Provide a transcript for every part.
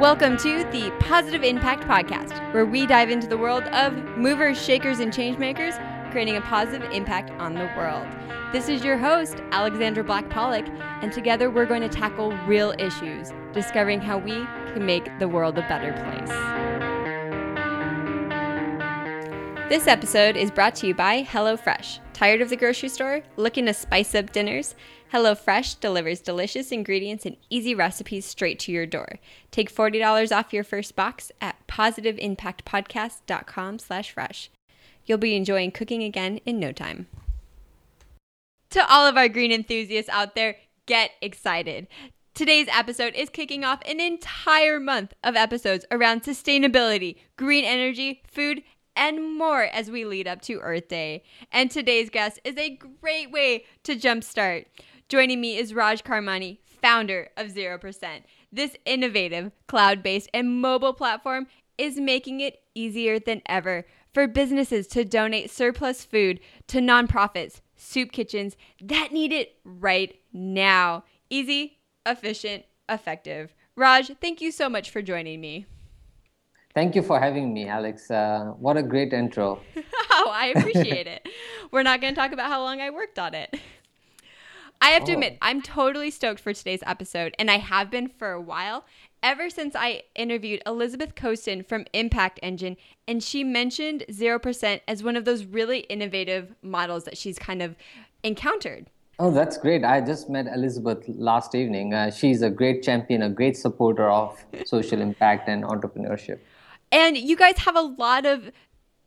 Welcome to the Positive Impact Podcast, where we dive into the world of movers, shakers, and changemakers, creating a positive impact on the world. This is your host, Alexandra Black Pollock, and together we're going to tackle real issues, discovering how we can make the world a better place. This episode is brought to you by HelloFresh. Tired of the grocery store? Looking to spice up dinners? HelloFresh delivers delicious ingredients and easy recipes straight to your door. Take $40 off your first box at positiveimpactpodcast.com slash fresh. You'll be enjoying cooking again in no time. To all of our green enthusiasts out there, get excited. Today's episode is kicking off an entire month of episodes around sustainability, green energy, food, and more as we lead up to Earth Day. And today's guest is a great way to jumpstart. Joining me is Raj Karmani, founder of 0%. This innovative, cloud based, and mobile platform is making it easier than ever for businesses to donate surplus food to nonprofits, soup kitchens that need it right now. Easy, efficient, effective. Raj, thank you so much for joining me. Thank you for having me, Alex. Uh, what a great intro. oh, I appreciate it. We're not going to talk about how long I worked on it. I have to oh. admit, I'm totally stoked for today's episode, and I have been for a while. Ever since I interviewed Elizabeth Costen from Impact Engine, and she mentioned 0% as one of those really innovative models that she's kind of encountered. Oh, that's great. I just met Elizabeth last evening. Uh, she's a great champion, a great supporter of social impact and entrepreneurship. And you guys have a lot of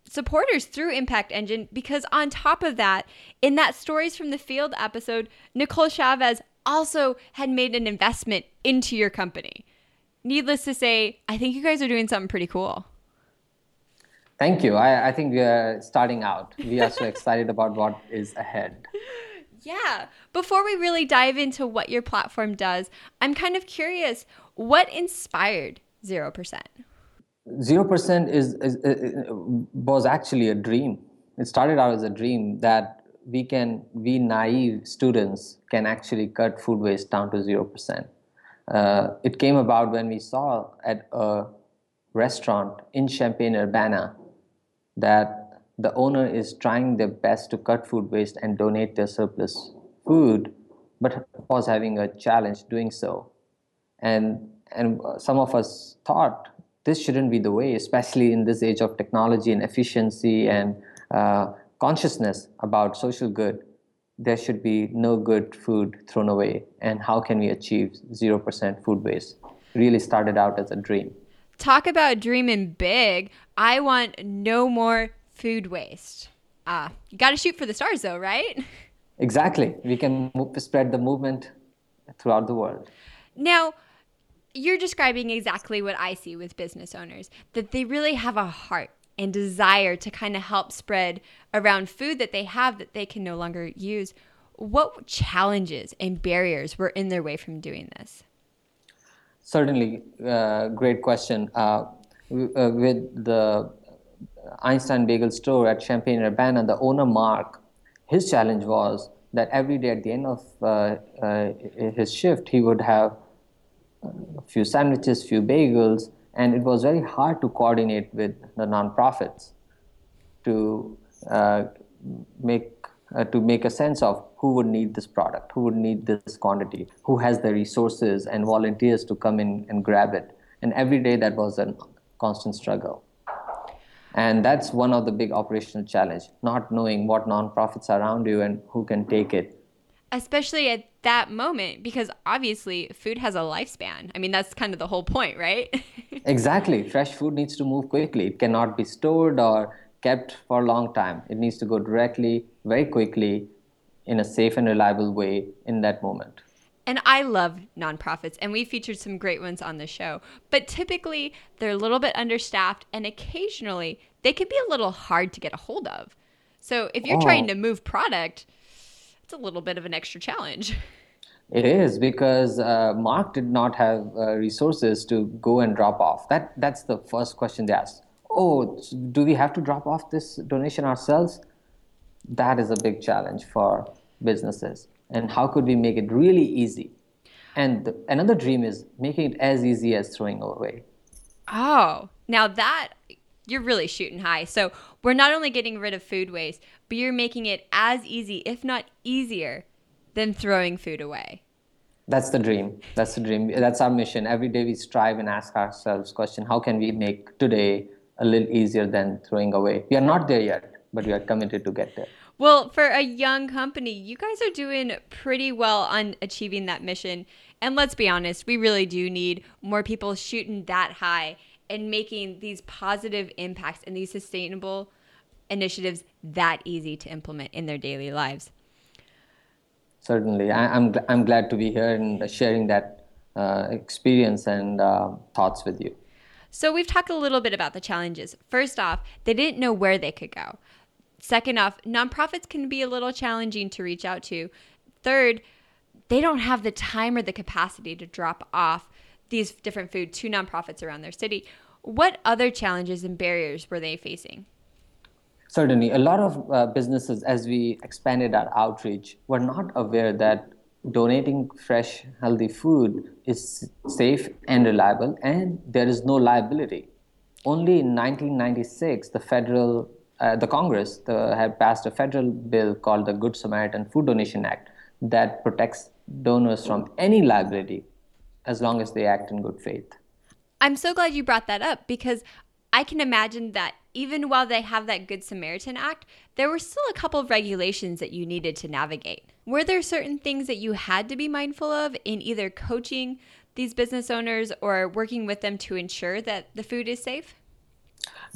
supporters through Impact Engine because, on top of that, in that Stories from the Field episode, Nicole Chavez also had made an investment into your company. Needless to say, I think you guys are doing something pretty cool. Thank you. I, I think we are starting out. We are so excited about what is ahead. Yeah. Before we really dive into what your platform does, I'm kind of curious what inspired 0%? Zero percent is, is, is, was actually a dream. It started out as a dream that we can we naive students can actually cut food waste down to zero percent. Uh, it came about when we saw at a restaurant in Champaign Urbana that the owner is trying their best to cut food waste and donate their surplus food, but was having a challenge doing so. And and some of us thought this shouldn't be the way, especially in this age of technology and efficiency and uh, consciousness about social good. There should be no good food thrown away. And how can we achieve 0% food waste? Really started out as a dream. Talk about dreaming big. I want no more food waste. Ah, you got to shoot for the stars, though, right? Exactly. We can spread the movement throughout the world. Now, you're describing exactly what I see with business owners that they really have a heart and desire to kind of help spread around food that they have that they can no longer use. What challenges and barriers were in their way from doing this? Certainly, uh, great question. Uh, uh, with the Einstein Bagel Store at Champaign Urbana, the owner Mark, his challenge was that every day at the end of uh, uh, his shift, he would have a few sandwiches, few bagels, and it was very hard to coordinate with the nonprofits to uh, make uh, to make a sense of who would need this product, who would need this quantity, who has the resources and volunteers to come in and grab it. And every day that was a constant struggle. And that's one of the big operational challenge, not knowing what nonprofits are around you and who can take it especially at that moment because obviously food has a lifespan. I mean, that's kind of the whole point, right? exactly. Fresh food needs to move quickly. It cannot be stored or kept for a long time. It needs to go directly, very quickly, in a safe and reliable way in that moment. And I love nonprofits, and we featured some great ones on the show. But typically, they're a little bit understaffed, and occasionally, they can be a little hard to get a hold of. So if you're oh. trying to move product, it's a little bit of an extra challenge. It is because uh, Mark did not have uh, resources to go and drop off. That that's the first question they asked. Oh, do we have to drop off this donation ourselves? That is a big challenge for businesses. And how could we make it really easy? And the, another dream is making it as easy as throwing away. Oh, now that you're really shooting high. So we're not only getting rid of food waste, but you're making it as easy, if not easier, than throwing food away. That's the dream. That's the dream. That's our mission. Every day we strive and ask ourselves question, how can we make today a little easier than throwing away? We are not there yet, but we are committed to get there. Well, for a young company, you guys are doing pretty well on achieving that mission. And let's be honest, we really do need more people shooting that high and making these positive impacts and these sustainable initiatives that easy to implement in their daily lives. Certainly. I, am I'm, I'm glad to be here and sharing that uh, experience and uh, thoughts with you. So, we've talked a little bit about the challenges. First off, they didn't know where they could go. Second off, nonprofits can be a little challenging to reach out to. Third, they don't have the time or the capacity to drop off these different food to nonprofits around their city. What other challenges and barriers were they facing? Certainly, a lot of uh, businesses, as we expanded our outreach, were not aware that donating fresh, healthy food is safe and reliable, and there is no liability. Only in 1996, the federal, uh, the Congress the, had passed a federal bill called the Good Samaritan Food Donation Act that protects donors from any liability as long as they act in good faith. I'm so glad you brought that up because I can imagine that even while they have that Good Samaritan Act, there were still a couple of regulations that you needed to navigate. Were there certain things that you had to be mindful of in either coaching these business owners or working with them to ensure that the food is safe?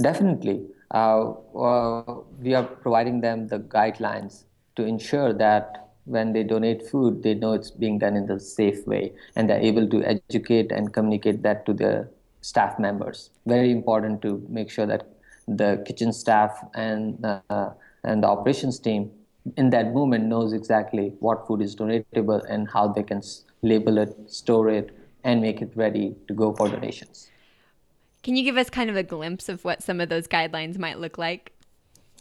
Definitely. Uh, uh, we are providing them the guidelines to ensure that when they donate food, they know it's being done in the safe way, and they're able to educate and communicate that to their staff members. Very important to make sure that the kitchen staff and uh, and the operations team in that moment knows exactly what food is donatable and how they can label it, store it, and make it ready to go for donations. Can you give us kind of a glimpse of what some of those guidelines might look like?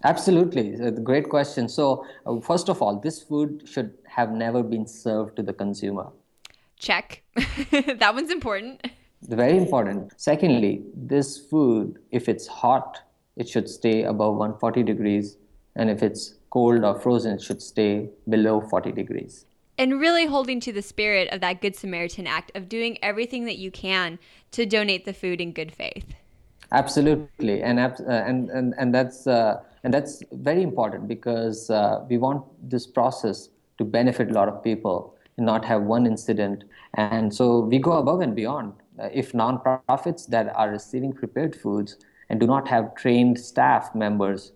Absolutely, great question. So, uh, first of all, this food should have never been served to the consumer. Check. that one's important. Very important. Secondly, this food, if it's hot, it should stay above 140 degrees, and if it's cold or frozen, it should stay below 40 degrees. And really holding to the spirit of that Good Samaritan Act of doing everything that you can to donate the food in good faith. Absolutely, and uh, and and and that's uh, and that's very important because uh, we want this process to benefit a lot of people and not have one incident. And so we go above and beyond. Uh, if nonprofits that are receiving prepared foods and do not have trained staff members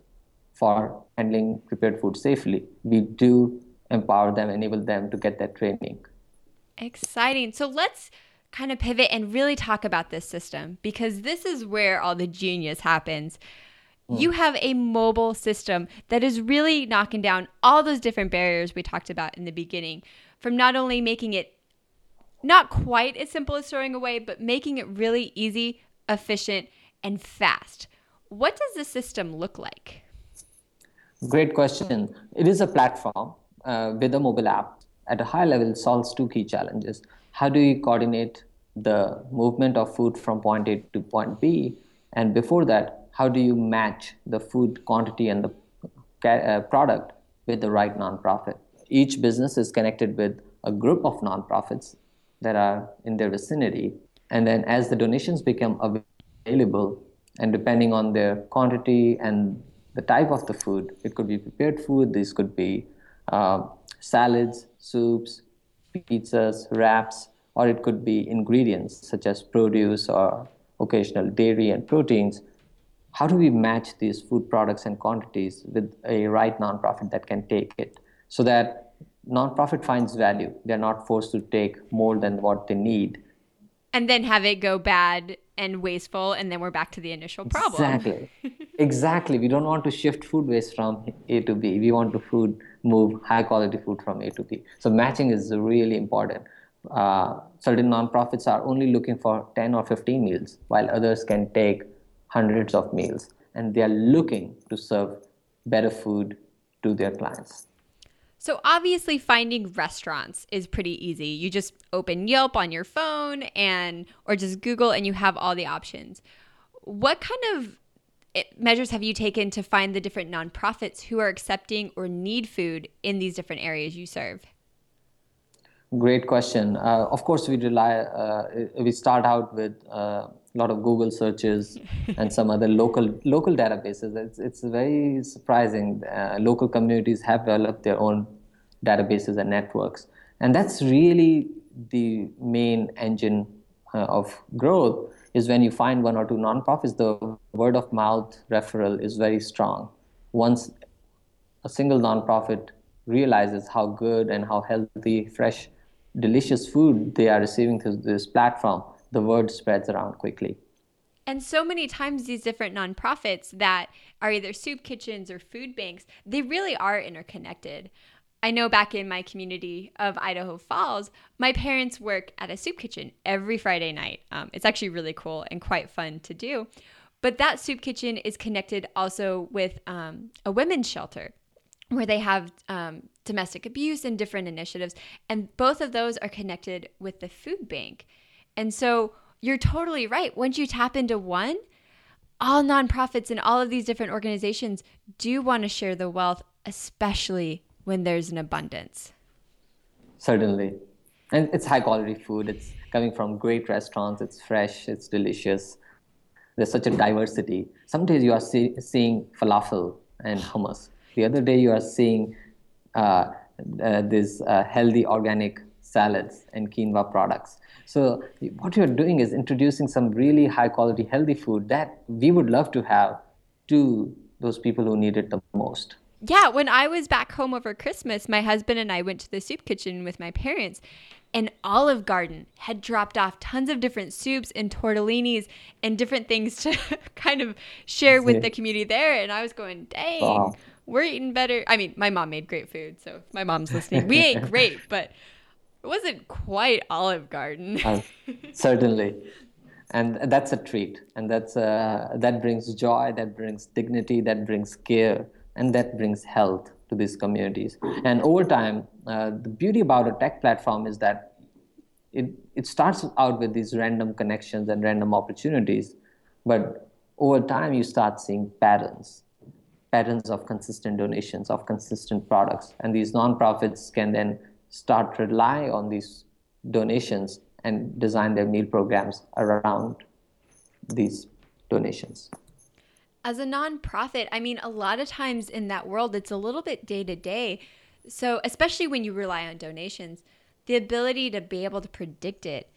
for handling prepared food safely, we do empower them, enable them to get that training. Exciting. So let's kind of pivot and really talk about this system because this is where all the genius happens. Mm. You have a mobile system that is really knocking down all those different barriers we talked about in the beginning from not only making it not quite as simple as throwing away, but making it really easy, efficient, and fast. What does the system look like? Great question. It is a platform uh, with a mobile app. At a high level, solves two key challenges how do you coordinate the movement of food from point A to point B? And before that, how do you match the food quantity and the uh, product with the right nonprofit? Each business is connected with a group of nonprofits that are in their vicinity. And then as the donations become available, and depending on their quantity and the type of the food, it could be prepared food, these could be uh, salads, soups, pizzas, wraps, or it could be ingredients such as produce or occasional dairy and proteins. How do we match these food products and quantities with a right nonprofit that can take it so that nonprofit finds value? They're not forced to take more than what they need. And then have it go bad and wasteful, and then we're back to the initial problem. Exactly. exactly. We don't want to shift food waste from A to B. We want to food move high quality food from A to B. So matching is really important. Uh, certain nonprofits are only looking for 10 or 15 meals, while others can take hundreds of meals. And they are looking to serve better food to their clients. So obviously finding restaurants is pretty easy. You just open Yelp on your phone and or just Google and you have all the options. What kind of eh, measures have you taken to find the different nonprofits who are accepting or need food in these different areas you serve? Great question. Uh, of course, we rely. Uh, we start out with uh, a lot of Google searches and some other local local databases. It's it's very surprising. Uh, local communities have developed their own databases and networks, and that's really the main engine uh, of growth. Is when you find one or two nonprofits, the word of mouth referral is very strong. Once a single nonprofit realizes how good and how healthy, fresh delicious food they are receiving through this platform, the word spreads around quickly. And so many times, these different nonprofits that are either soup kitchens or food banks, they really are interconnected. I know back in my community of Idaho Falls, my parents work at a soup kitchen every Friday night. Um, it's actually really cool and quite fun to do. But that soup kitchen is connected also with um, a women's shelter where they have um, domestic abuse and different initiatives. And both of those are connected with the food bank. And so you're totally right. Once you tap into one, all nonprofits and all of these different organizations do want to share the wealth, especially when there's an abundance. Certainly. And it's high quality food. It's coming from great restaurants. It's fresh. It's delicious. There's such a diversity. Some days you are see- seeing falafel and hummus. The other day you are seeing uh, uh, these uh, healthy organic salads and quinoa products. So what you're doing is introducing some really high quality healthy food that we would love to have to those people who need it the most. Yeah, when I was back home over Christmas, my husband and I went to the soup kitchen with my parents, and Olive Garden had dropped off tons of different soups and tortellinis and different things to kind of share with the community there. And I was going, dang, wow we're eating better. I mean, my mom made great food, so my mom's listening. We ate great, but it wasn't quite Olive Garden. uh, certainly, and that's a treat, and that's uh, that brings joy, that brings dignity, that brings care, and that brings health to these communities. And over time, uh, the beauty about a tech platform is that it it starts out with these random connections and random opportunities, but over time you start seeing patterns patterns of consistent donations, of consistent products. And these nonprofits can then start rely on these donations and design their meal programs around these donations. As a nonprofit, I mean, a lot of times in that world, it's a little bit day to day. So, especially when you rely on donations, the ability to be able to predict it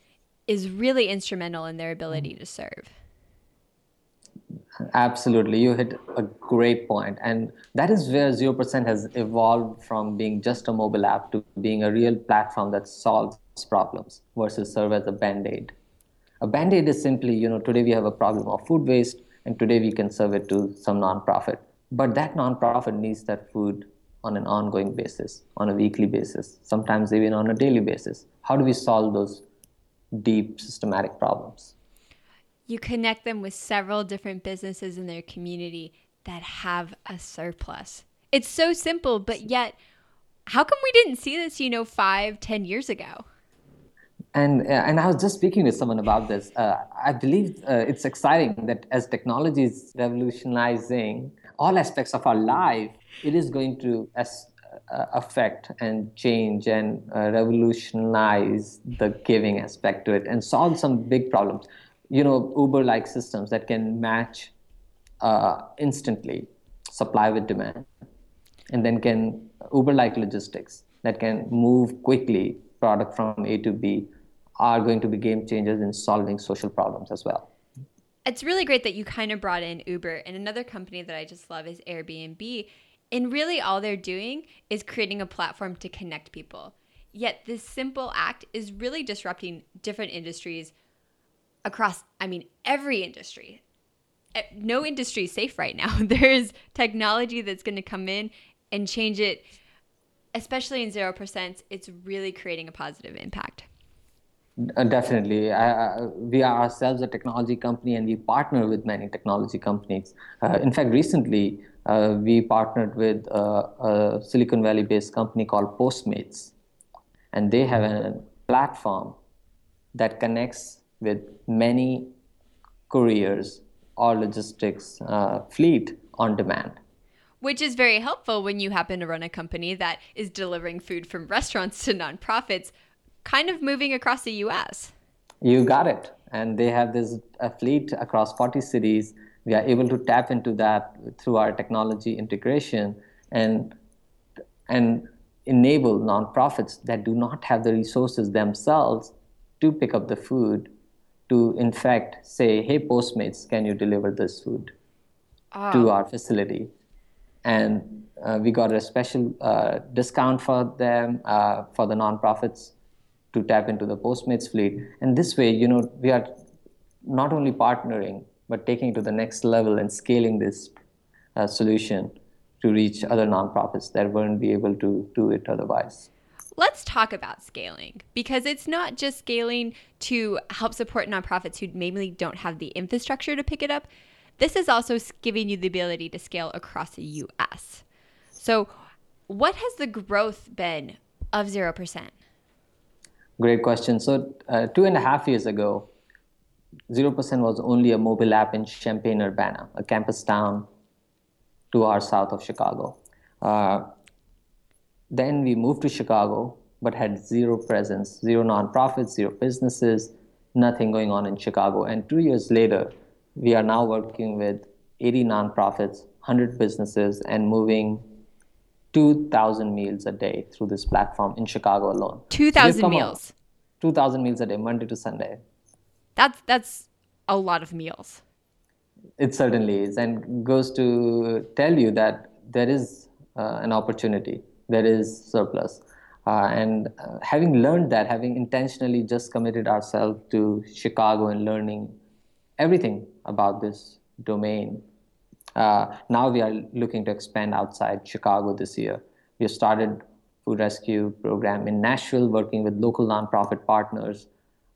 is really instrumental in their ability to serve. Absolutely, you hit a great point, and that is where zero percent has evolved from being just a mobile app to being a real platform that solves problems versus serve as a band aid. A band aid is simply, you know, today we have a problem of food waste, and today we can serve it to some nonprofit, but that nonprofit needs that food on an ongoing basis, on a weekly basis, sometimes even on a daily basis. How do we solve those deep systematic problems? you connect them with several different businesses in their community that have a surplus. It's so simple, but yet, how come we didn't see this, you know, five, ten years ago? And, uh, and I was just speaking with someone about this. Uh, I believe uh, it's exciting that as technology is revolutionizing all aspects of our life, it is going to as, uh, affect and change and uh, revolutionize the giving aspect to it and solve some big problems you know uber like systems that can match uh, instantly supply with demand and then can uber like logistics that can move quickly product from a to b are going to be game changers in solving social problems as well it's really great that you kind of brought in uber and another company that i just love is airbnb and really all they're doing is creating a platform to connect people yet this simple act is really disrupting different industries across, I mean, every industry. Eh, no industry is safe right now. There's technology that's going to come in and change it, especially in 0%. It's really creating a positive impact. Uh, definitely. I, I, we are ourselves a technology company and we partner with many technology companies. Uh, in fact, recently uh, we partnered with a Silicon Valley based company called Postmates. And they have a platform that connects with many couriers or logistics uh, fleet on demand. Which is very helpful when you happen to run a company that is delivering food from restaurants to nonprofits, kind of moving across the US. You got it. And they have this a fleet across 40 cities. We are able to tap into that through our technology integration and and enable nonprofits that do not have the resources themselves to pick up the food to in fact say hey postmates can you deliver this food to our facility and uh, we got a special uh, discount for them uh, for the nonprofits to tap into the postmates fleet and this way you know we are not only partnering but taking it to the next level and scaling this uh, solution to reach other nonprofits that wouldn't be able to do it otherwise let's talk about scaling because it's not just scaling to help support nonprofits who maybe don't have the infrastructure to pick it up. This is also giving you the ability to scale across the US. So, what has the growth been of 0%? Great question. So, uh, two and a half years ago, 0% was only a mobile app in Champaign, Urbana, a campus town two hours south of Chicago. Uh, then we moved to Chicago, but had zero presence, zero nonprofits, zero businesses, nothing going on in Chicago. And two years later, we are now working with 80 nonprofits, 100 businesses, and moving 2,000 meals a day through this platform in Chicago alone. 2,000 meals. 2,000 meals a day, Monday to Sunday. That's that's a lot of meals. It certainly is, and goes to tell you that there is uh, an opportunity there is surplus. Uh, and uh, having learned that, having intentionally just committed ourselves to Chicago and learning everything about this domain, now we are looking to expand outside Chicago this year. We have started food rescue program in Nashville, working with local nonprofit partners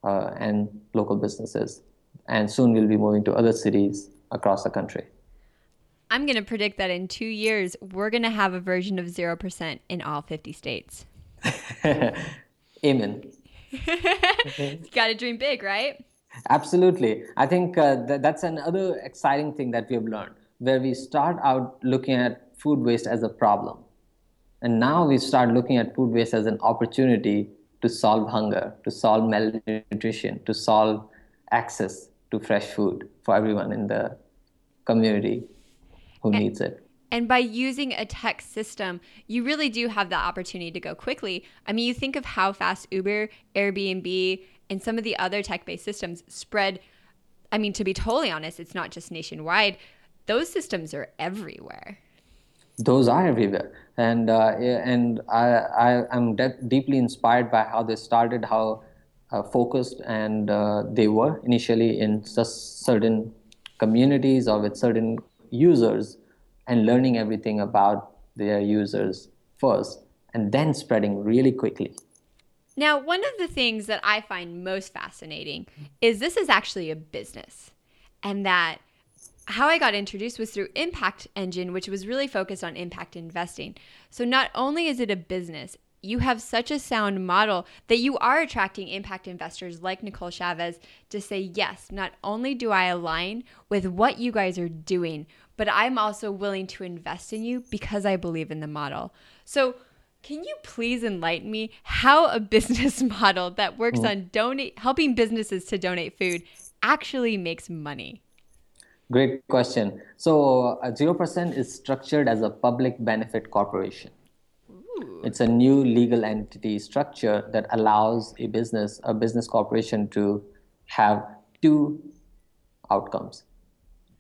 uh, and local businesses. And soon we'll be moving to other cities across the country. I'm going to predict that in two years, we're going to have a version of 0% in all 50 states. Amen. you got to dream big, right? Absolutely. I think uh, th- that's another exciting thing that we have learned, where we start out looking at food waste as a problem. And now we start looking at food waste as an opportunity to solve hunger, to solve malnutrition, to solve access to fresh food for everyone in the community who and, needs it. And by using a tech system, you really do have the opportunity to go quickly. I mean, you think of how fast Uber, Airbnb, and some of the other tech based systems spread. I mean, to be totally honest, it's not just nationwide, those systems are everywhere. Those are everywhere. And, uh, and I, I, am de- deeply inspired by how they started, how uh, focused and uh, they were initially in certain communities or with certain users and learning everything about their users first and then spreading really quickly. Now, one of the things that I find most fascinating is this is actually a business, and that how I got introduced was through Impact Engine, which was really focused on impact investing. So, not only is it a business, you have such a sound model that you are attracting impact investors like Nicole Chavez to say, yes, not only do I align with what you guys are doing, but I'm also willing to invest in you because I believe in the model. So, can you please enlighten me how a business model that works mm. on donate helping businesses to donate food actually makes money? Great question. So, uh, 0% is structured as a public benefit corporation. It's a new legal entity structure that allows a business, a business corporation, to have two outcomes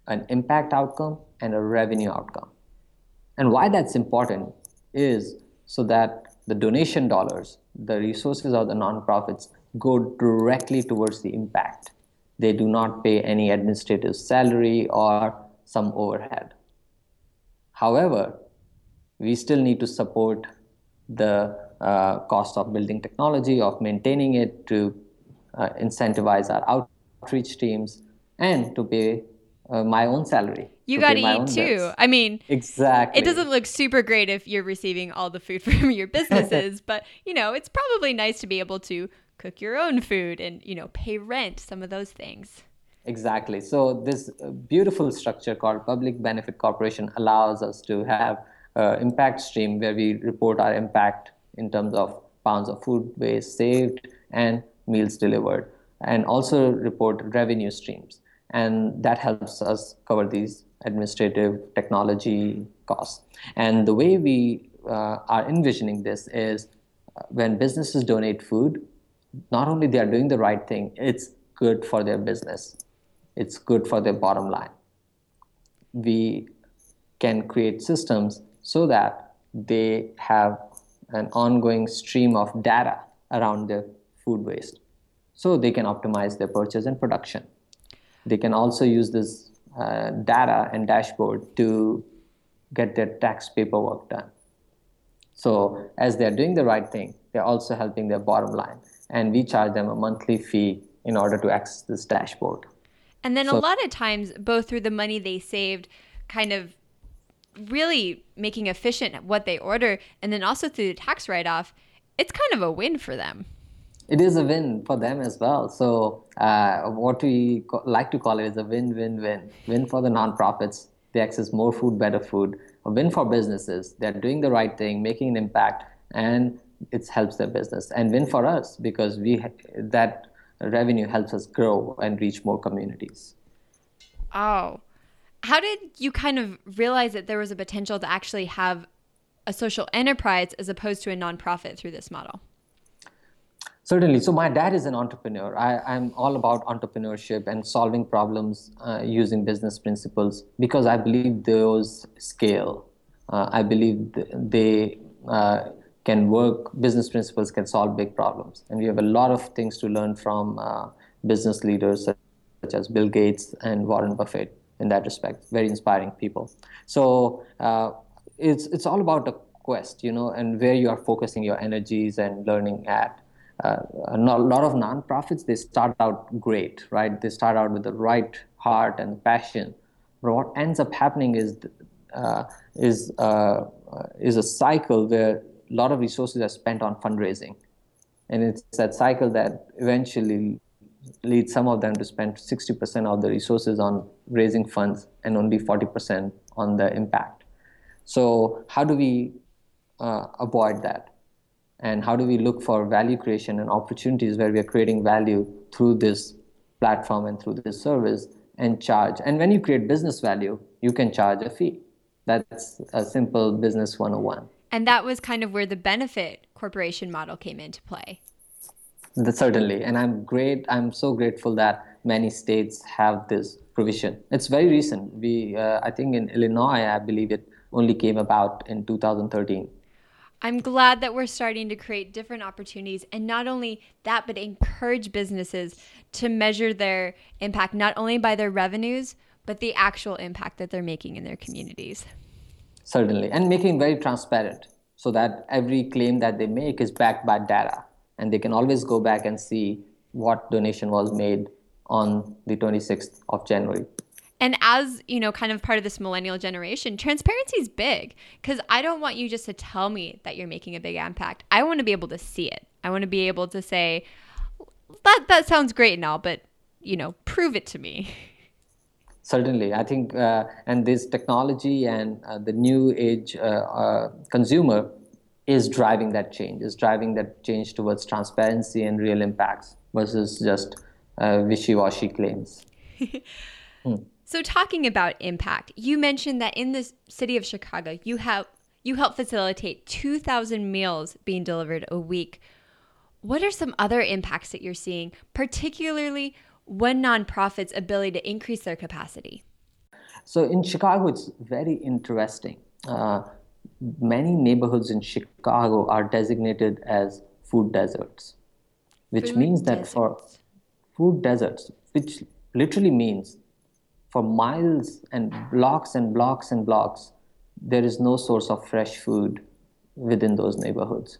an impact outcome and a revenue outcome. And why that's important is so that the donation dollars, the resources of the nonprofits, go directly towards the impact. They do not pay any administrative salary or some overhead. However, we still need to support the uh, cost of building technology, of maintaining it, to uh, incentivize our outreach teams, and to pay uh, my own salary. You got to eat too. Debts. I mean, exactly. It doesn't look super great if you're receiving all the food from your businesses, but you know, it's probably nice to be able to cook your own food and you know pay rent, some of those things. Exactly. So this uh, beautiful structure called Public Benefit Corporation allows us to have uh, impact stream where we report our impact in terms of pounds of food waste saved and meals delivered, and also report revenue streams. And that helps us cover these administrative technology costs. And the way we uh, are envisioning this is uh, when businesses donate food, not only they are doing the right thing, it's good for their business. It's good for their bottom line. We can create systems so that they have an ongoing stream of data around their food waste so they can optimize their purchase and production. They can also use this uh, data and dashboard to get their tax paperwork done. So as they're doing the right thing, they're also helping their bottom line. And we charge them a monthly fee in order to access this dashboard. And then so, a lot of times, both through the money they saved, kind of really making efficient what they order, and then also through the tax write off, it's kind of a win for them. It is a win for them as well. So, uh, what we co- like to call it is a win win win. Win for the nonprofits, they access more food, better food. A win for businesses, they're doing the right thing, making an impact, and it helps their business. And win for us because we that revenue helps us grow and reach more communities. Oh, how did you kind of realize that there was a potential to actually have a social enterprise as opposed to a nonprofit through this model? Certainly. So, my dad is an entrepreneur. I, am all about entrepreneurship and solving problems uh, using business principles because I believe those scale. Uh, I believe they uh, can work, business principles can solve big problems. And we have a lot of things to learn from uh, business leaders such as Bill Gates and Warren Buffett in that respect. Very inspiring people. So uh, it's it's all about a quest, you know, and where you are focusing your energies and learning at. Uh, a lot of nonprofits they start out great, right? They start out with the right heart and passion, but what ends up happening is uh, is uh, is a cycle where a lot of resources are spent on fundraising, and it's that cycle that eventually leads some of them to spend 60% of the resources on raising funds and only 40% on the impact. So, how do we uh, avoid that? And how do we look for value creation and opportunities where we are creating value through this platform and through this service and charge? And when you create business value, you can charge a fee. That's a simple business 101. And that was kind of where the benefit corporation model came into play. Certainly. And i'm great i'm so grateful that many states have this provision. It's very recent. We uh, i think in illinois i believe it only came about in 2013 i'm glad that we're starting to create different opportunities and not only that but encourage businesses to measure their impact not only by their revenues but the actual impact that they're making in their communities certainly and making very transparent so that every claim that they make is backed by data and they can always go back and see what donation was made on the 26th of January. And as, you know, kind of part of this millennial generation, transparency is big because I don't want you just to tell me that you're making a big impact. I want to be able to see it. I want to be able to say, that, that sounds great and all, but, you know, prove it to me. Certainly. I think, uh, and this technology and uh, the new age uh, uh consumer is driving that change, is driving that change towards transparency and real impacts versus just uh, wishy-washy claims. hmm. So, talking about impact, you mentioned that in the city of Chicago, you have you help facilitate 2,000 meals being delivered a week. What are some other impacts that you're seeing, particularly one nonprofit's ability to increase their capacity? So, in Chicago, it's very interesting. Uh, many neighborhoods in Chicago are designated as food deserts, which food means that for food deserts, which literally means for miles and blocks and blocks and blocks, there is no source of fresh food within those neighborhoods.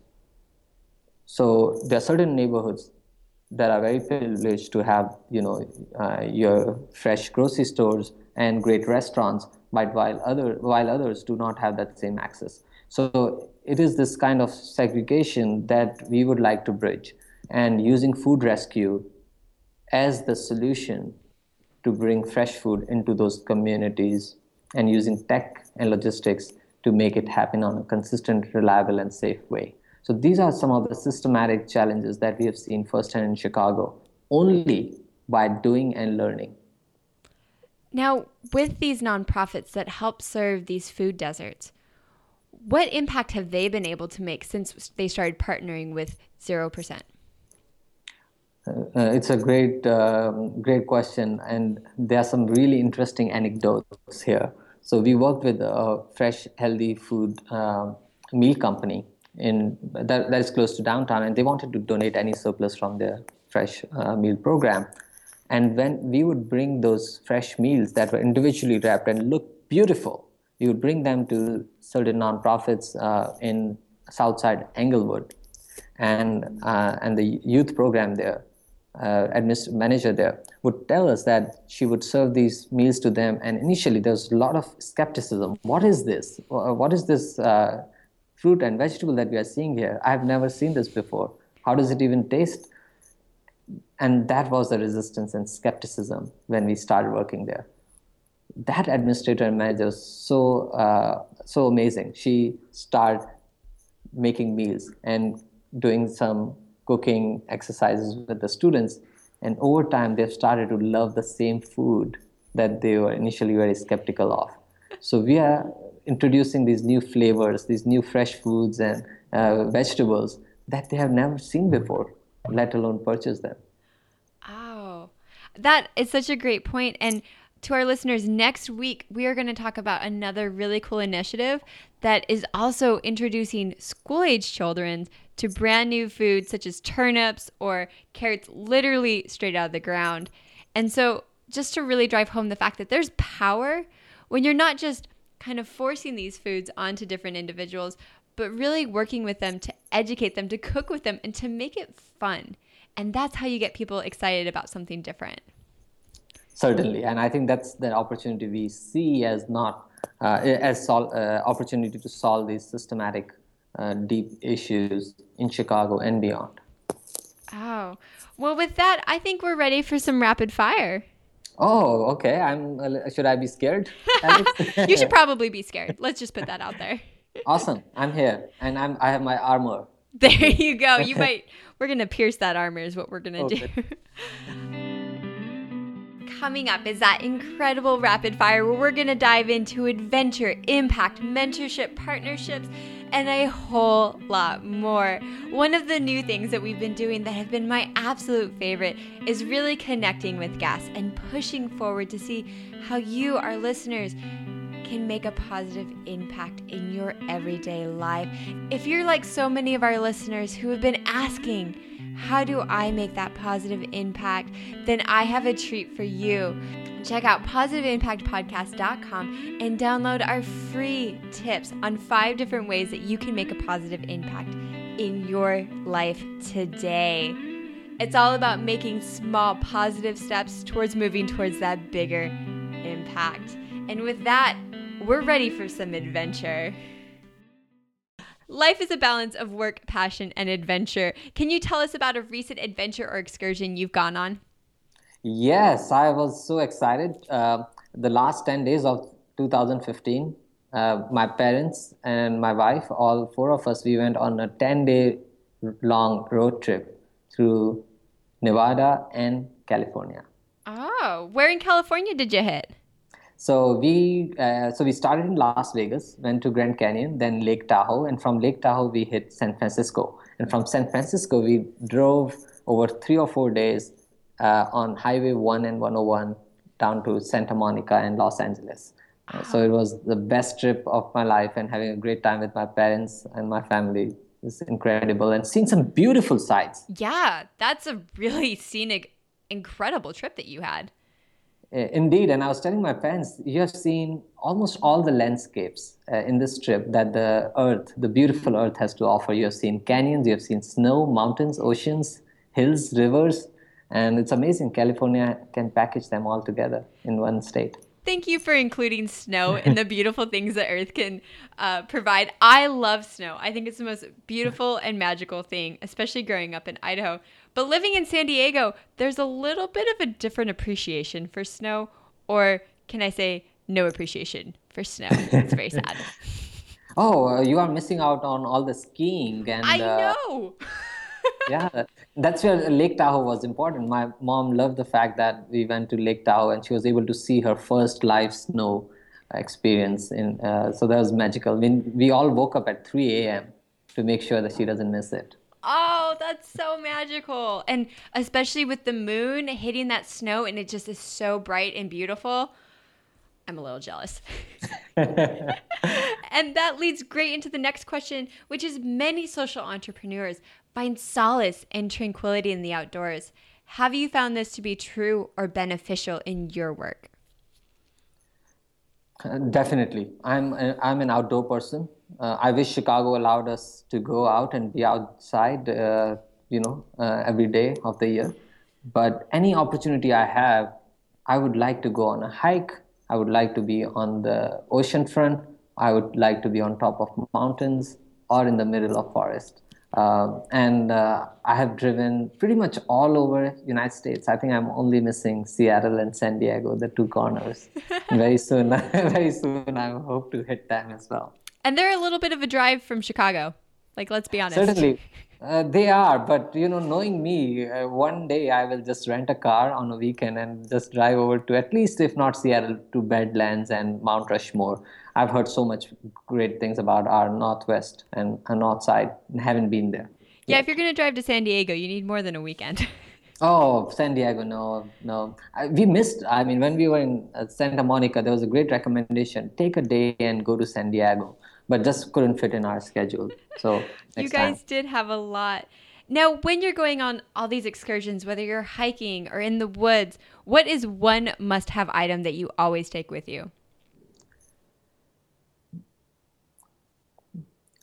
So there are certain neighborhoods that are very privileged to have you know uh, your fresh grocery stores and great restaurants, but while other while others do not have that same access. So it is this kind of segregation that we would like to bridge, and using food rescue as the solution to bring fresh food into those communities, and using tech and logistics to make it happen on a consistent, reliable, and safe way. So these are some of the systematic challenges that we have seen firsthand in Chicago only by doing and learning. Now, with these nonprofits that help serve these food deserts, what impact have they been able to make since they started partnering with 0%? Uh, uh, it's a great, um, great question, and there are some really interesting anecdotes here. So we worked with a fresh, healthy food uh, meal company in that, that is close to downtown, and they wanted to donate any surplus from their fresh uh, meal program. And when we would bring those fresh meals that were individually wrapped and looked beautiful, we would bring them to certain nonprofits uh, in Southside Englewood, and uh, and the youth program there, uh, administ- manager there would tell us that she would serve these meals to them. And initially, there was a lot of skepticism. What is this? What is this uh, fruit and vegetable that we are seeing here. I have never seen this before. How does it even taste? And that was the resistance and skepticism when we started working there. That administrator and manager was so uh, so amazing. She started making meals and doing some cooking exercises with the students. And over time, they've started to love the same food that they were initially very skeptical of. So we are introducing these new flavors, these new fresh foods and uh, vegetables that they have never seen before, let alone purchase them. Oh, that is such a great point. And to our listeners, next week we are going to talk about another really cool initiative that is also introducing school age children to brand new foods such as turnips or carrots literally straight out of the ground. And so, just to really drive home the fact that there's power when you're not just kind of forcing these foods onto different individuals, but really working with them to educate them, to cook with them, and to make it fun. And that's how you get people excited about something different. Certainly, and I think that's the opportunity we see as not uh, as sol- uh, opportunity to solve these systematic, uh, deep issues in Chicago and beyond. Oh, well, with that, I think we're ready for some rapid fire. Oh, okay. I'm. should I be scared? you should probably be scared. Let's just put that out there. awesome. I'm here, and I'm. I have my armor. There you go. You might. We're gonna pierce that armor. Is what we're gonna okay. do. Coming up is that incredible rapid fire where we're gonna dive into adventure, impact, mentorship, partnerships and a whole lot more. One of the new things that we've been doing that have been my absolute favorite is really connecting with guests and pushing forward to see how you, our listeners, can make a positive impact in your everyday life. If you're like so many of our listeners who have been asking, how do I make that positive impact? Then I have a treat for you. Check out positiveimpactpodcast.com and download our free tips on five different ways that you can make a positive impact in your life today. It's all about making small positive steps towards moving towards that bigger impact. And with that, we're ready for some adventure. Life is a balance of work, passion, and adventure. Can you tell us about a recent adventure or excursion you've gone on? Yes, I was so excited. Uh, the last 10 days of 2015, uh, my parents and my wife, all four of us, we went on a 10 day long road trip through Nevada and California. Oh, where in California did you hit? So we uh, so we started in Las Vegas, went to Grand Canyon, then Lake Tahoe, and from Lake Tahoe we hit San Francisco. And from San Francisco we drove over three or four days uh, on Highway 1 and 101 down to Santa Monica and Los Angeles. Uh, so it was the best trip of my life and having a great time with my parents and my family is incredible and seeing some beautiful sights. Yeah, that's a really scenic, incredible trip that you had. Indeed, and I was telling my parents, you have seen almost all the landscapes uh, in this trip that the earth, the beautiful earth, has to offer. You have seen canyons, you have seen snow, mountains, oceans, hills, rivers, and it's amazing. California can package them all together in one state. Thank you for including snow and the beautiful things that Earth can uh, provide. I love snow. I think it's the most beautiful and magical thing, especially growing up in Idaho. But living in San Diego, there's a little bit of a different appreciation for snow, or can I say, no appreciation for snow? It's very sad. oh, uh, you are missing out on all the skiing and. I uh, know. yeah, that's where Lake Tahoe was important. My mom loved the fact that we went to Lake Tahoe and she was able to see her first live snow experience. In uh, so that was magical. I mean, we all woke up at 3 a.m. to make sure that she doesn't miss it. Oh, that's so magical. And especially with the moon hitting that snow and it just is so bright and beautiful. I'm a little jealous. and that leads great into the next question, which is many social entrepreneurs find solace and tranquility in the outdoors. Have you found this to be true or beneficial in your work? Uh, definitely. I'm, uh, I'm an outdoor person. Uh, I wish Chicago allowed us to go out and be outside, uh, you know, uh, every day of the year. But any opportunity I have, I would like to go on a hike. I would like to be on the ocean front. I would like to be on top of mountains or in the middle of forest. Uh, and uh, I have driven pretty much all over United States. I think I'm only missing Seattle and San Diego, the two corners. very soon, very soon, I hope to hit them as well. And they're a little bit of a drive from Chicago. Like, let's be honest. Certainly. Uh, they are, but you know, knowing me, uh, one day I will just rent a car on a weekend and just drive over to at least, if not Seattle, to Badlands and Mount Rushmore. I've heard so much great things about our Northwest and our North Side, and haven't been there. Yeah, if you're going to drive to San Diego, you need more than a weekend. oh, San Diego, no, no. I, we missed. I mean, when we were in uh, Santa Monica, there was a great recommendation: take a day and go to San Diego but just couldn't fit in our schedule. So you guys time. did have a lot. Now, when you're going on all these excursions, whether you're hiking or in the woods, what is one must have item that you always take with you?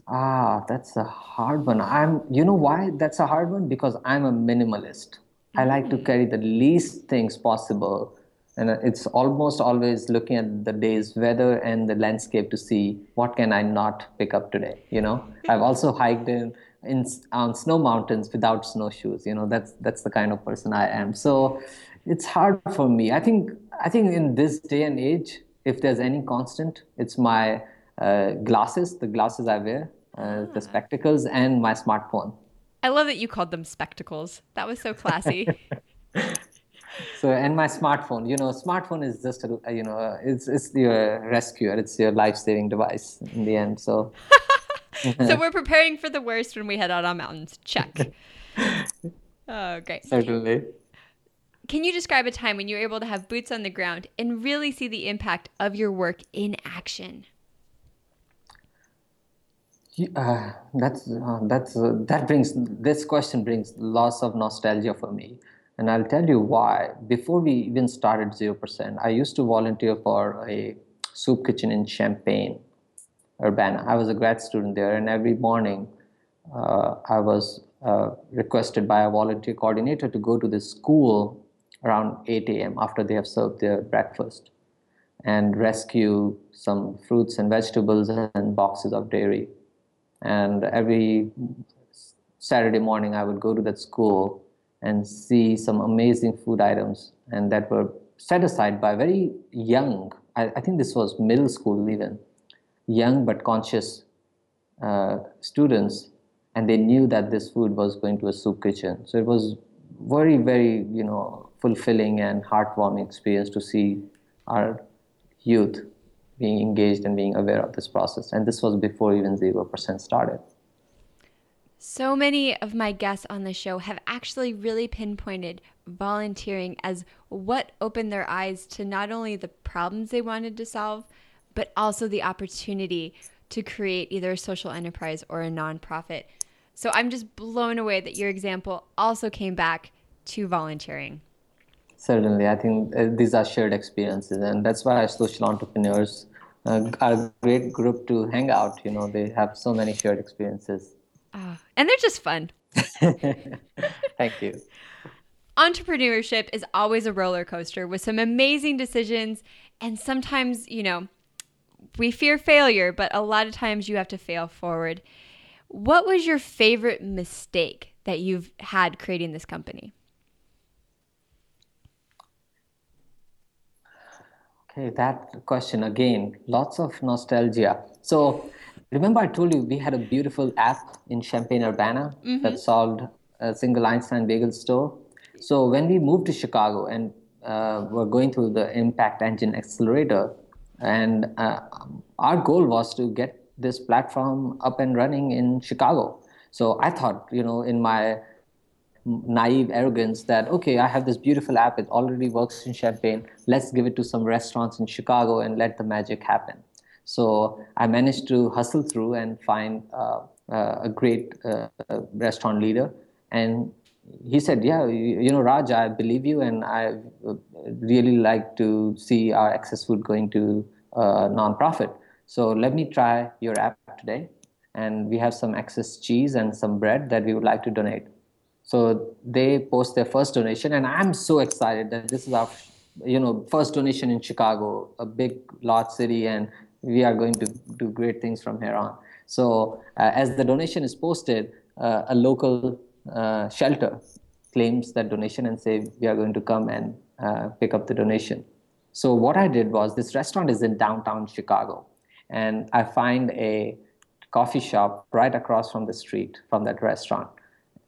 Ah, that's a hard one. I'm, you know why that's a hard one? Because I'm a minimalist. I like to mm. carry the least things possible and it's almost always looking at the day's weather and the landscape to see what can i not pick up today you know i've also hiked in, in on snow mountains without snowshoes you know that's that's the kind of person i am so it's hard for me i think i think in this day and age if there's any constant it's my uh, glasses the glasses i wear uh, the ah. spectacles and my smartphone. I love that you called them spectacles. That was so classy. So and my smartphone. You know smartphone is just a you know it's it's your rescuer. It's your life-saving device in the end so. So we're preparing for the worst when we head out on mountains. Check. Oh great. Certainly. Can you describe a time when you were able to have boots on the ground and really see the impact of your work in action uh, that's uh, that's uh, that brings this question brings lots of nostalgia for me and I'll tell you why. Before we even started 0%, I used to volunteer for a soup kitchen in Champaign, Urbana. I was a grad student there, and every morning uh, I was uh, requested by a volunteer coordinator to go to the school around 8 a.m. after they have served their breakfast and rescue some fruits and vegetables and boxes of dairy. And every Saturday morning, I would go to that school and see some amazing food items and that were set aside by very young i, I think this was middle school even young but conscious uh, students and they knew that this food was going to a soup kitchen. So it was very very you know fulfilling and heartwarming experience to see our youth being engaged and being aware of this process and this was before even 0% started so many of my guests on the show have actually really pinpointed volunteering as what opened their eyes to not only the problems they wanted to solve, but also the opportunity to create either a social enterprise or a nonprofit. So I'm just blown away that your example also came back to volunteering. Certainly, I think uh, these are shared experiences, and that's why social entrepreneurs uh, are a great group to hang out. You know, they have so many shared experiences. Oh, and they're just fun. Thank you. Entrepreneurship is always a roller coaster with some amazing decisions. And sometimes, you know, we fear failure, but a lot of times you have to fail forward. What was your favorite mistake that you've had creating this company? Okay, that question again, lots of nostalgia. So, remember I told you we had a beautiful app in Champaign Urbana mm-hmm. that solved a single Einstein bagel store. So, when we moved to Chicago and uh, were going through the Impact Engine Accelerator, and uh, our goal was to get this platform up and running in Chicago. So I thought, you know, in my naive arrogance that okay i have this beautiful app it already works in Champaign let's give it to some restaurants in chicago and let the magic happen. So i managed to hustle through and find uh, uh, a great uh, restaurant leader. And he said yeah you, you, know raj i believe you and i really like to see our excess food going to a nonprofit. So let me try your app today and we have some excess cheese and some bread that we would like to donate so they post their first donation, and I'm so excited that this is our, you know, first donation in Chicago, a big, large city, and we are going to do great things from here on. So uh, as the donation is posted, uh, a local uh, shelter claims that donation and say we are going to come and uh, pick up the donation. So what I did was this restaurant is in downtown Chicago, and I find a coffee shop right across from the street from that restaurant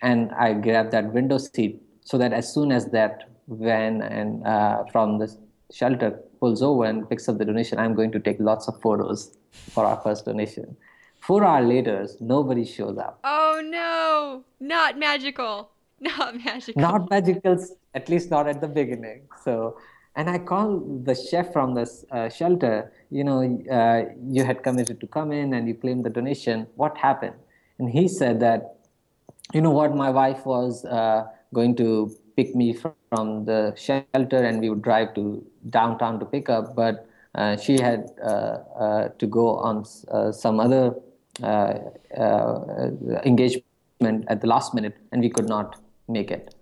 and I grab that window seat so that as soon as that van and uh, from the shelter pulls over and picks up the donation, I'm going to take lots of photos for our first donation. Four hours later, nobody shows up. Oh no, not magical. Not magical. Not magical, at least not at the beginning. So, and I call the chef from the uh, shelter, you know, uh, you had committed to come in and you claimed the donation. What happened? And he said that you know what my wife was uh, going to pick me from the shelter and we would drive to downtown to pick up but uh, she had uh, uh to go on uh, some other uh, engagement at the last minute and we could not make it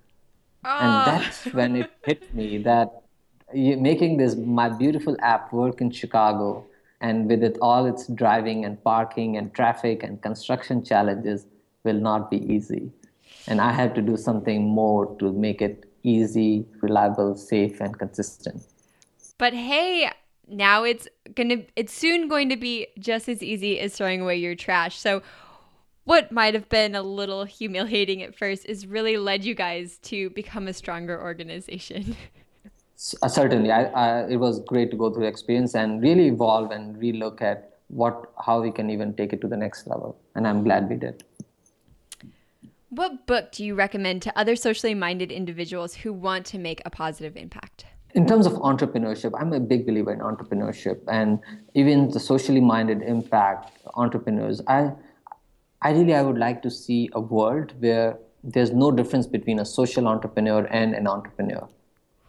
and ah. that's when it hit me that making this my beautiful app work in chicago and with it all its driving and parking and traffic and construction challenges will not be easy. And I have to do something more to make it easy, reliable, safe, and consistent. But hey, now it's gonna it's soon going to be just as easy as throwing away your trash. So what might have been a little humiliating at first is really led you guys to become a stronger organization. Uh, certainly, I, I, it was great to go through the experience and really evolve and relook at what how we can even take it to the next level. And I'm glad we did. What book do you recommend to other socially minded individuals who want to make a positive impact? In terms of entrepreneurship, I'm a big believer in entrepreneurship and even the socially minded impact entrepreneurs. I, ideally I would like to see a world where there's no difference between a social entrepreneur and an entrepreneur.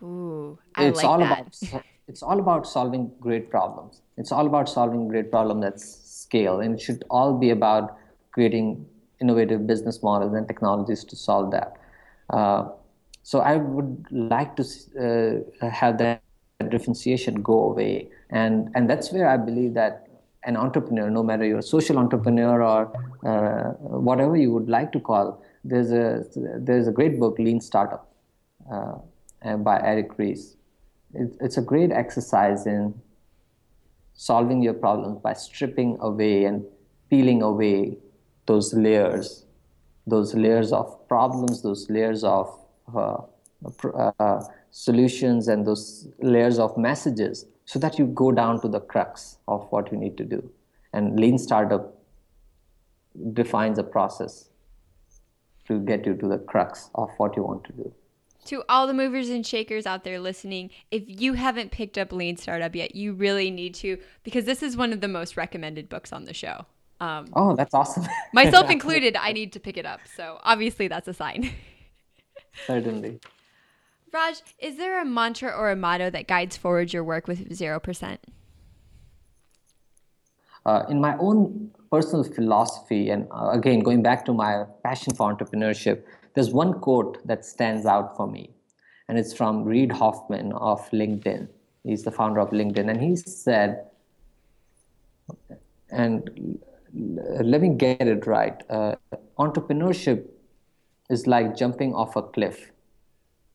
Ooh, I it's like all that. about it's all about solving great problems. It's all about solving great problem that's scale, and it should all be about creating innovative business models and technologies to solve that. Uh, so I would like to uh, have that differentiation go away, and and that's where I believe that an entrepreneur, no matter you're a social entrepreneur or uh, whatever you would like to call, there's a there's a great book, Lean Startup, uh, by Eric Ries. It, it's a great exercise in solving your problems by stripping away and peeling away those layers, those layers of problems, those layers of uh, uh, solutions, and those layers of messages so that you go down to the crux of what you need to do. And Lean Startup defines a process to get you to the crux of what you want to do. To all the movers and shakers out there listening, if you haven't picked up Lean Startup yet, you really need to because this is one of the most recommended books on the show. Um, oh, that's awesome. myself included, I need to pick it up. So obviously, that's a sign. Certainly. Raj, is there a mantra or a motto that guides forward your work with 0%? Uh, in my own personal philosophy, and uh, again, going back to my passion for entrepreneurship, there's one quote that stands out for me, and it's from Reid Hoffman of LinkedIn. He's the founder of LinkedIn, and he said, and let me get it right uh, entrepreneurship is like jumping off a cliff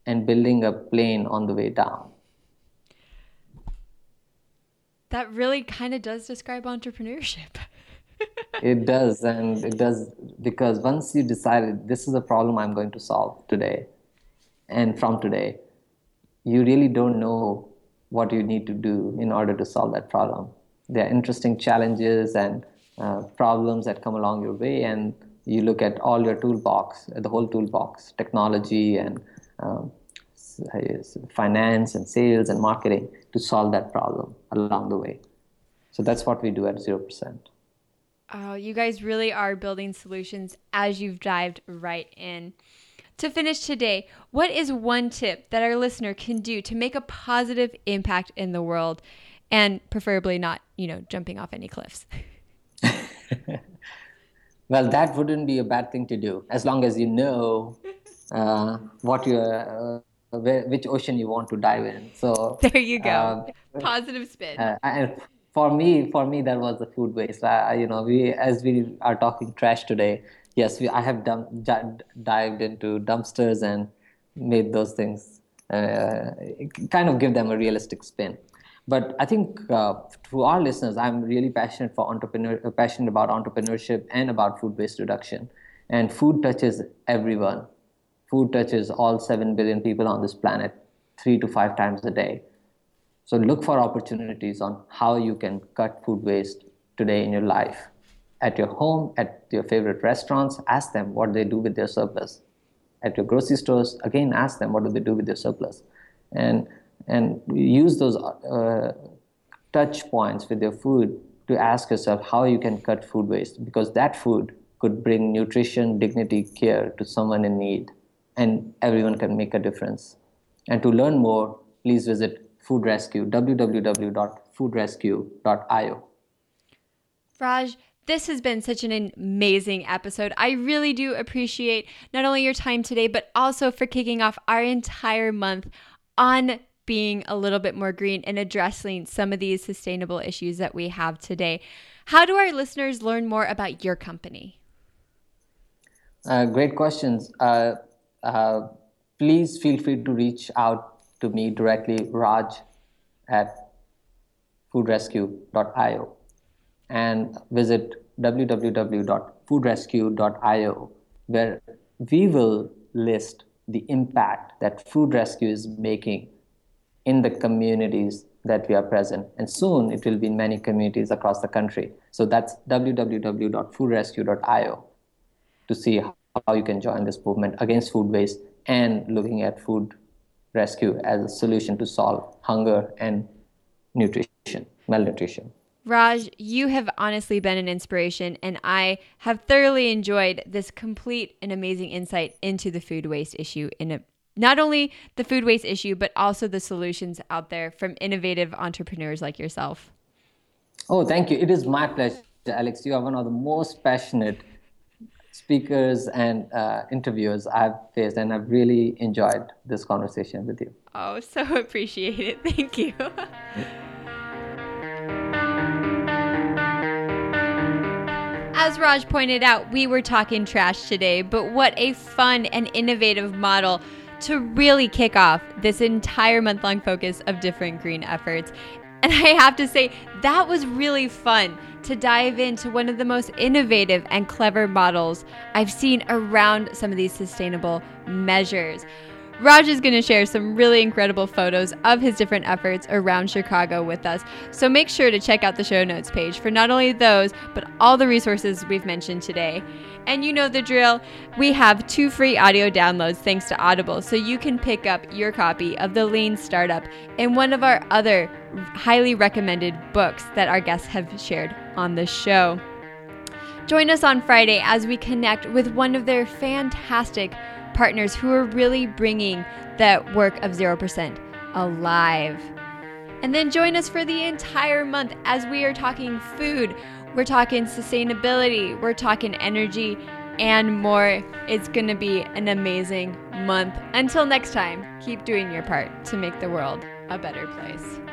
and building a plane on the way down. That really kind of does describe entrepreneurship. it does, and it does because once you decided this is a problem I'm going to solve today, and from today, you really don't know what you need to do in order to solve that problem. There are interesting challenges and uh, problems that come along your way, and you look at all your toolbox, the whole toolbox, technology and um, finance and sales and marketing to solve that problem along the way. So that's what we do at 0%. Oh, you guys really are building solutions as you've dived right in. To finish today, what is one tip that our listener can do to make a positive impact in the world and preferably not, you know, jumping off any cliffs? well, that wouldn't be a bad thing to do as long as you know uh, what you're. Uh, which ocean you want to dive in. So there you go, uh, positive spin. Uh, and for me, for me, that was the food waste. I, you know, we as we are talking trash today. Yes, we, I have dump, dived into dumpsters and made those things uh, kind of give them a realistic spin. But I think uh, to our listeners, I'm really passionate for entrepreneur, uh, passionate about entrepreneurship and about food waste reduction. And food touches everyone. Food touches all seven billion people on this planet, three to five times a day. So look for opportunities on how you can cut food waste today in your life. At your home, at your favorite restaurants, ask them what they do with their surplus. At your grocery stores, again, ask them what do they do with their surplus. And and use those uh, touch points with your food to ask yourself how you can cut food waste because that food could bring nutrition, dignity, care to someone in need, and everyone can make a difference. And to learn more, please visit Food Rescue, www.foodrescue.io. Raj, this has been such an amazing episode. I really do appreciate not only your time today, but also for kicking off our entire month on being a little bit more green and addressing some of these sustainable issues that we have today. How do our listeners learn more about your company? Uh, great questions. Uh, uh, please feel free to reach out to me directly, Raj at foodrescue.io, and visit www.foodrescue.io, where we will list the impact that Food Rescue is making in the communities that we are present. And soon it will be in many communities across the country. So that's www.foodrescue.io to see how you can join this movement against food waste and looking at food rescue as a solution to solve hunger and nutrition, malnutrition. Raj, you have honestly been an inspiration, and I have thoroughly enjoyed this complete and amazing insight into the food waste issue in a not only the food waste issue, but also the solutions out there from innovative entrepreneurs like yourself. Oh, thank you. It is my pleasure, Alex. You are one of the most passionate speakers and uh, interviewers I've faced, and I've really enjoyed this conversation with you. Oh, so appreciate it. Thank you. As Raj pointed out, we were talking trash today, but what a fun and innovative model to really kick off this entire month long focus of different green efforts. And I have to say, that was really fun to dive into one of the most innovative and clever models I've seen around some of these sustainable measures. Raj is going to share some really incredible photos of his different efforts around Chicago with us. So make sure to check out the show notes page for not only those, but all the resources we've mentioned today. And you know the drill. We have two free audio downloads thanks to Audible, so you can pick up your copy of The Lean Startup and one of our other highly recommended books that our guests have shared on the show. Join us on Friday as we connect with one of their fantastic partners who are really bringing that work of 0% alive. And then join us for the entire month as we are talking food We're talking sustainability, we're talking energy, and more. It's going to be an amazing month. Until next time, keep doing your part to make the world a better place.